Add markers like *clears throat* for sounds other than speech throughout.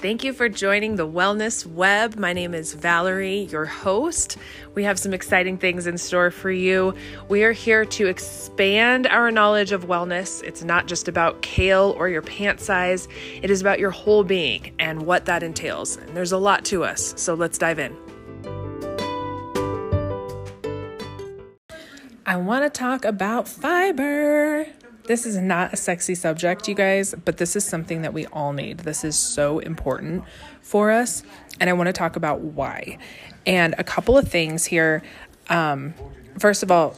Thank you for joining the Wellness Web. My name is Valerie, your host. We have some exciting things in store for you. We are here to expand our knowledge of wellness. It's not just about kale or your pant size, it is about your whole being and what that entails. And there's a lot to us, so let's dive in. I want to talk about fiber. This is not a sexy subject, you guys, but this is something that we all need. This is so important for us. And I want to talk about why. And a couple of things here. Um, first of all,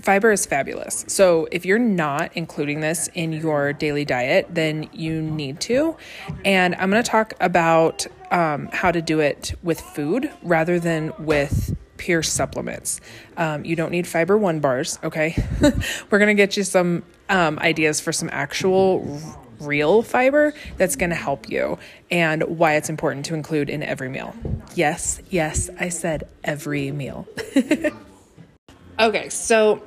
fiber is fabulous. So if you're not including this in your daily diet, then you need to. And I'm going to talk about um, how to do it with food rather than with pure supplements. Um, you don't need fiber one bars, okay? *laughs* We're gonna get you some um, ideas for some actual r- real fiber that's gonna help you and why it's important to include in every meal. Yes, yes, I said every meal. *laughs* okay, so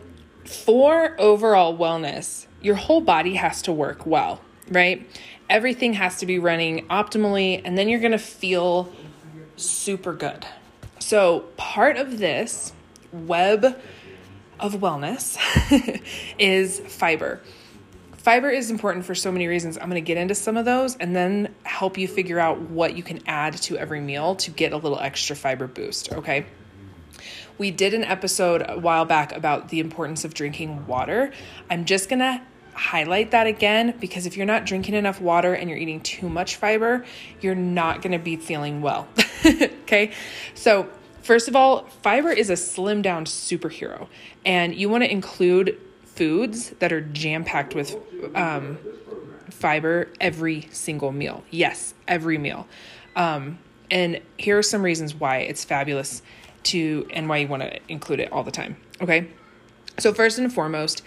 for overall wellness, your whole body has to work well, right? Everything has to be running optimally, and then you're gonna feel super good, so, part of this web of wellness *laughs* is fiber. Fiber is important for so many reasons. I'm going to get into some of those and then help you figure out what you can add to every meal to get a little extra fiber boost, okay? We did an episode a while back about the importance of drinking water. I'm just going to highlight that again because if you're not drinking enough water and you're eating too much fiber, you're not going to be feeling well. *laughs* okay? So, first of all, fiber is a slim down superhero, and you want to include foods that are jam packed with um, fiber every single meal. Yes, every meal. Um, and here are some reasons why it's fabulous to and why you want to include it all the time. Okay? So, first and foremost,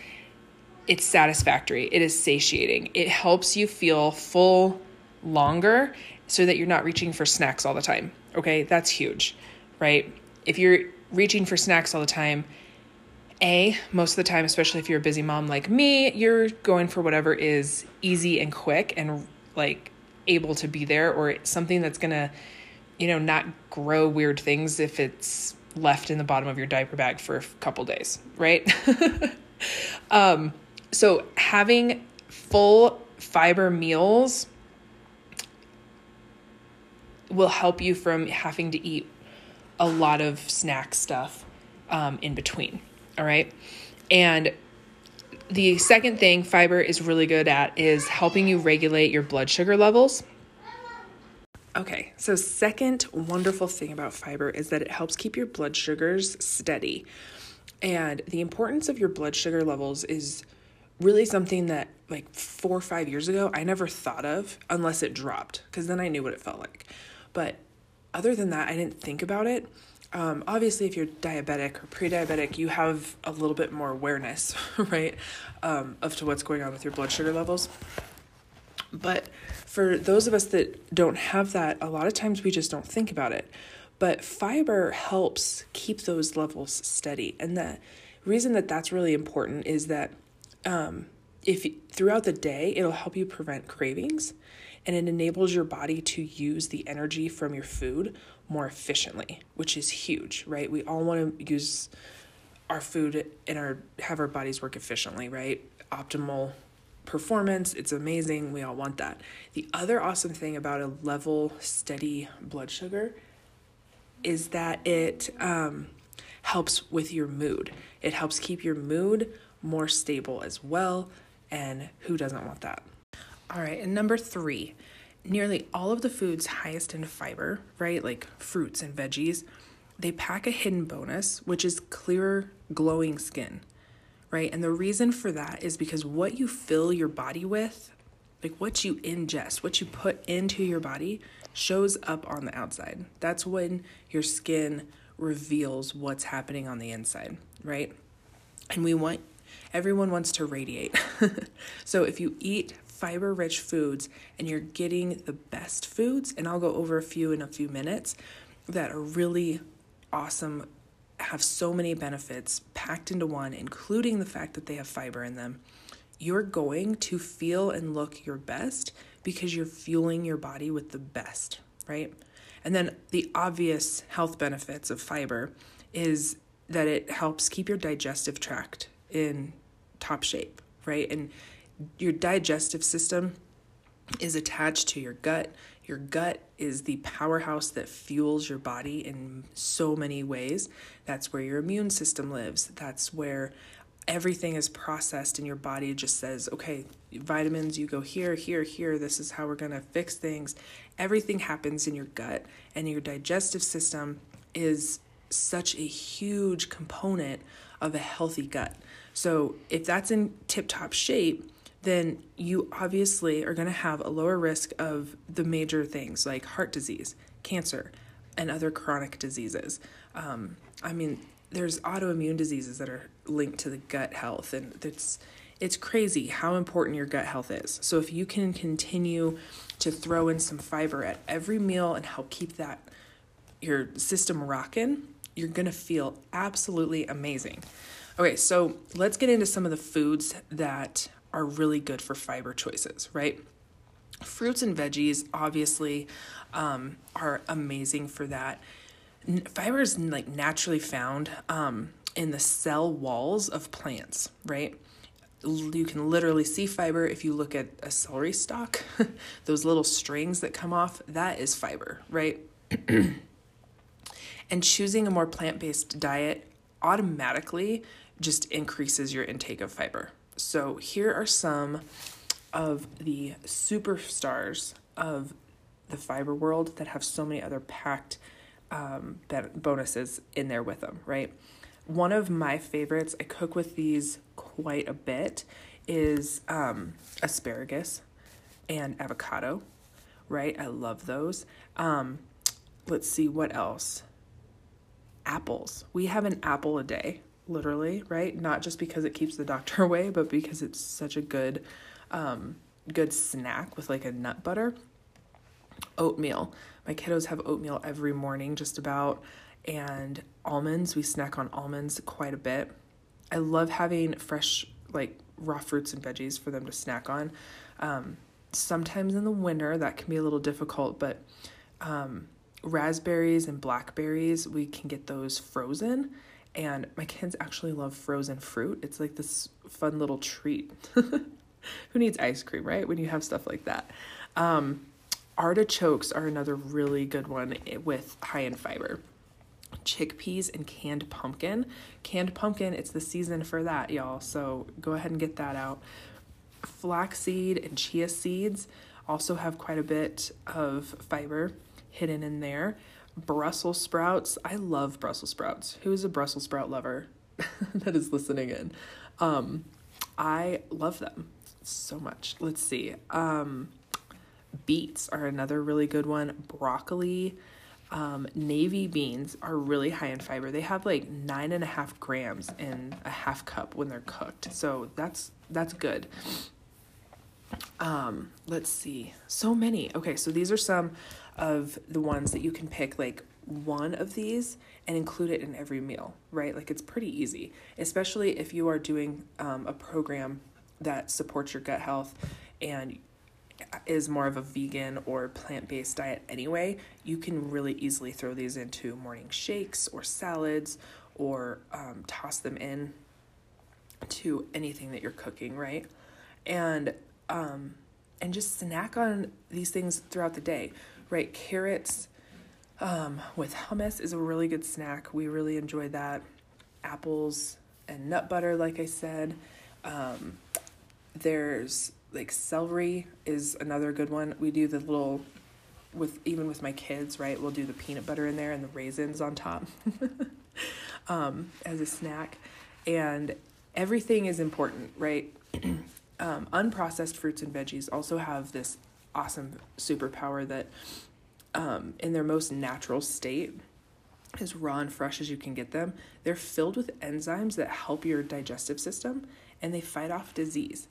it's satisfactory, it is satiating, it helps you feel full longer so that you're not reaching for snacks all the time. Okay, that's huge, right? If you're reaching for snacks all the time, a, most of the time, especially if you're a busy mom like me, you're going for whatever is easy and quick and like able to be there or something that's gonna, you know, not grow weird things if it's left in the bottom of your diaper bag for a couple days, right? *laughs* um, so having full fiber meals will help you from having to eat a lot of snack stuff um, in between. All right. And the second thing fiber is really good at is helping you regulate your blood sugar levels. Okay, so second wonderful thing about fiber is that it helps keep your blood sugars steady. And the importance of your blood sugar levels is really something that like four or five years ago I never thought of unless it dropped because then I knew what it felt like. But other than that, I didn't think about it. Um, obviously, if you're diabetic or pre-diabetic, you have a little bit more awareness, *laughs* right, um, of to what's going on with your blood sugar levels. But for those of us that don't have that, a lot of times we just don't think about it. But fiber helps keep those levels steady, and the reason that that's really important is that um, if throughout the day it'll help you prevent cravings and it enables your body to use the energy from your food more efficiently which is huge right? We all want to use our food and our have our bodies work efficiently right? Optimal performance it's amazing we all want that. The other awesome thing about a level steady blood sugar is that it um, helps with your mood. It helps keep your mood more stable as well. And who doesn't want that? All right, and number three, nearly all of the foods highest in fiber, right, like fruits and veggies, they pack a hidden bonus, which is clearer, glowing skin, right? And the reason for that is because what you fill your body with, like what you ingest, what you put into your body, shows up on the outside. That's when your skin reveals what's happening on the inside, right? And we want Everyone wants to radiate. *laughs* so if you eat fiber rich foods and you're getting the best foods, and I'll go over a few in a few minutes that are really awesome, have so many benefits packed into one, including the fact that they have fiber in them, you're going to feel and look your best because you're fueling your body with the best, right? And then the obvious health benefits of fiber is that it helps keep your digestive tract in top shape, right? And your digestive system is attached to your gut. Your gut is the powerhouse that fuels your body in so many ways. That's where your immune system lives. That's where everything is processed and your body just says, okay, vitamins, you go here, here, here. This is how we're going to fix things. Everything happens in your gut, and your digestive system is such a huge component of a healthy gut. So, if that's in tip top shape, then you obviously are going to have a lower risk of the major things like heart disease, cancer, and other chronic diseases. Um, I mean, there's autoimmune diseases that are linked to the gut health, and it's it's crazy how important your gut health is. So if you can continue to throw in some fiber at every meal and help keep that your system rocking, you're gonna feel absolutely amazing. Okay, so let's get into some of the foods that are really good for fiber choices, right? Fruits and veggies obviously um, are amazing for that. Fiber is like naturally found um, in the cell walls of plants, right? You can literally see fiber if you look at a celery stalk. *laughs* Those little strings that come off, that is fiber, right? *clears throat* and choosing a more plant based diet automatically just increases your intake of fiber, so here are some of the superstars of the fiber world that have so many other packed um, bonuses in there with them, right? One of my favorites, I cook with these quite a bit, is um, asparagus and avocado, right? I love those. Um, let's see what else. Apples. We have an apple a day literally, right? Not just because it keeps the doctor *laughs* away, but because it's such a good um, good snack with like a nut butter. Oatmeal. My kiddos have oatmeal every morning just about and almonds. We snack on almonds quite a bit. I love having fresh like raw fruits and veggies for them to snack on. Um, sometimes in the winter that can be a little difficult, but um, raspberries and blackberries, we can get those frozen and my kids actually love frozen fruit. It's like this fun little treat. *laughs* Who needs ice cream, right? When you have stuff like that. Um, artichokes are another really good one with high in fiber. Chickpeas and canned pumpkin. Canned pumpkin, it's the season for that, y'all. So go ahead and get that out. Flaxseed and chia seeds also have quite a bit of fiber hidden in there. Brussels sprouts. I love Brussels sprouts. Who is a Brussels sprout lover *laughs* that is listening in? Um, I love them so much. Let's see. Um, beets are another really good one. Broccoli. Um, navy beans are really high in fiber. They have like nine and a half grams in a half cup when they're cooked. So that's that's good. Um, let's see. So many. Okay, so these are some of the ones that you can pick like one of these and include it in every meal, right? Like it's pretty easy, especially if you are doing um, a program that supports your gut health and is more of a vegan or plant based diet anyway, you can really easily throw these into morning shakes or salads or um, toss them in to anything that you're cooking, right? And um, and just snack on these things throughout the day right? Carrots um, with hummus is a really good snack. We really enjoy that. Apples and nut butter, like I said. Um, there's like celery is another good one. We do the little with even with my kids, right? We'll do the peanut butter in there and the raisins on top *laughs* um, as a snack. And everything is important, right? *clears throat* um, unprocessed fruits and veggies also have this awesome superpower that um, in their most natural state as raw and fresh as you can get them they're filled with enzymes that help your digestive system and they fight off disease.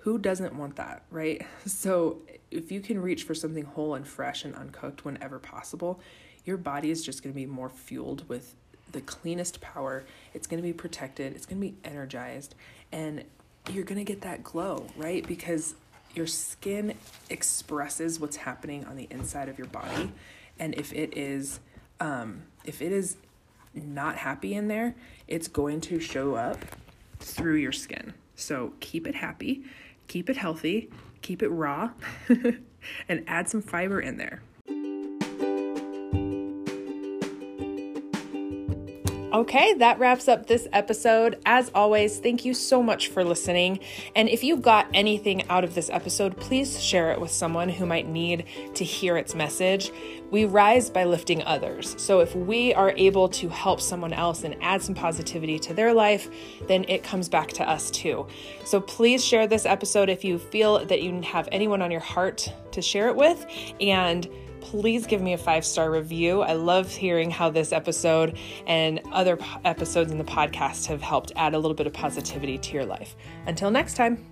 Who doesn't want that right? *laughs* So if you can reach for something whole and fresh and uncooked whenever possible your body is just going to be more fueled with the cleanest power. It's going to be protected. It's going to be energized. And you're going to get that glow, right? Because your skin expresses what's happening on the inside of your body. And if it is, um, if it is not happy in there, it's going to show up through your skin. So keep it happy, keep it healthy, keep it raw, *laughs* and add some fiber in there. Okay, that wraps up this episode. As always, thank you so much for listening. And if you got anything out of this episode, please share it with someone who might need to hear its message. We rise by lifting others. So if we are able to help someone else and add some positivity to their life, then it comes back to us too. So please share this episode if you feel that you have anyone on your heart to share it with. And please give me a five star review. I love hearing how this episode and other episodes in the podcast have helped add a little bit of positivity to your life. Until next time.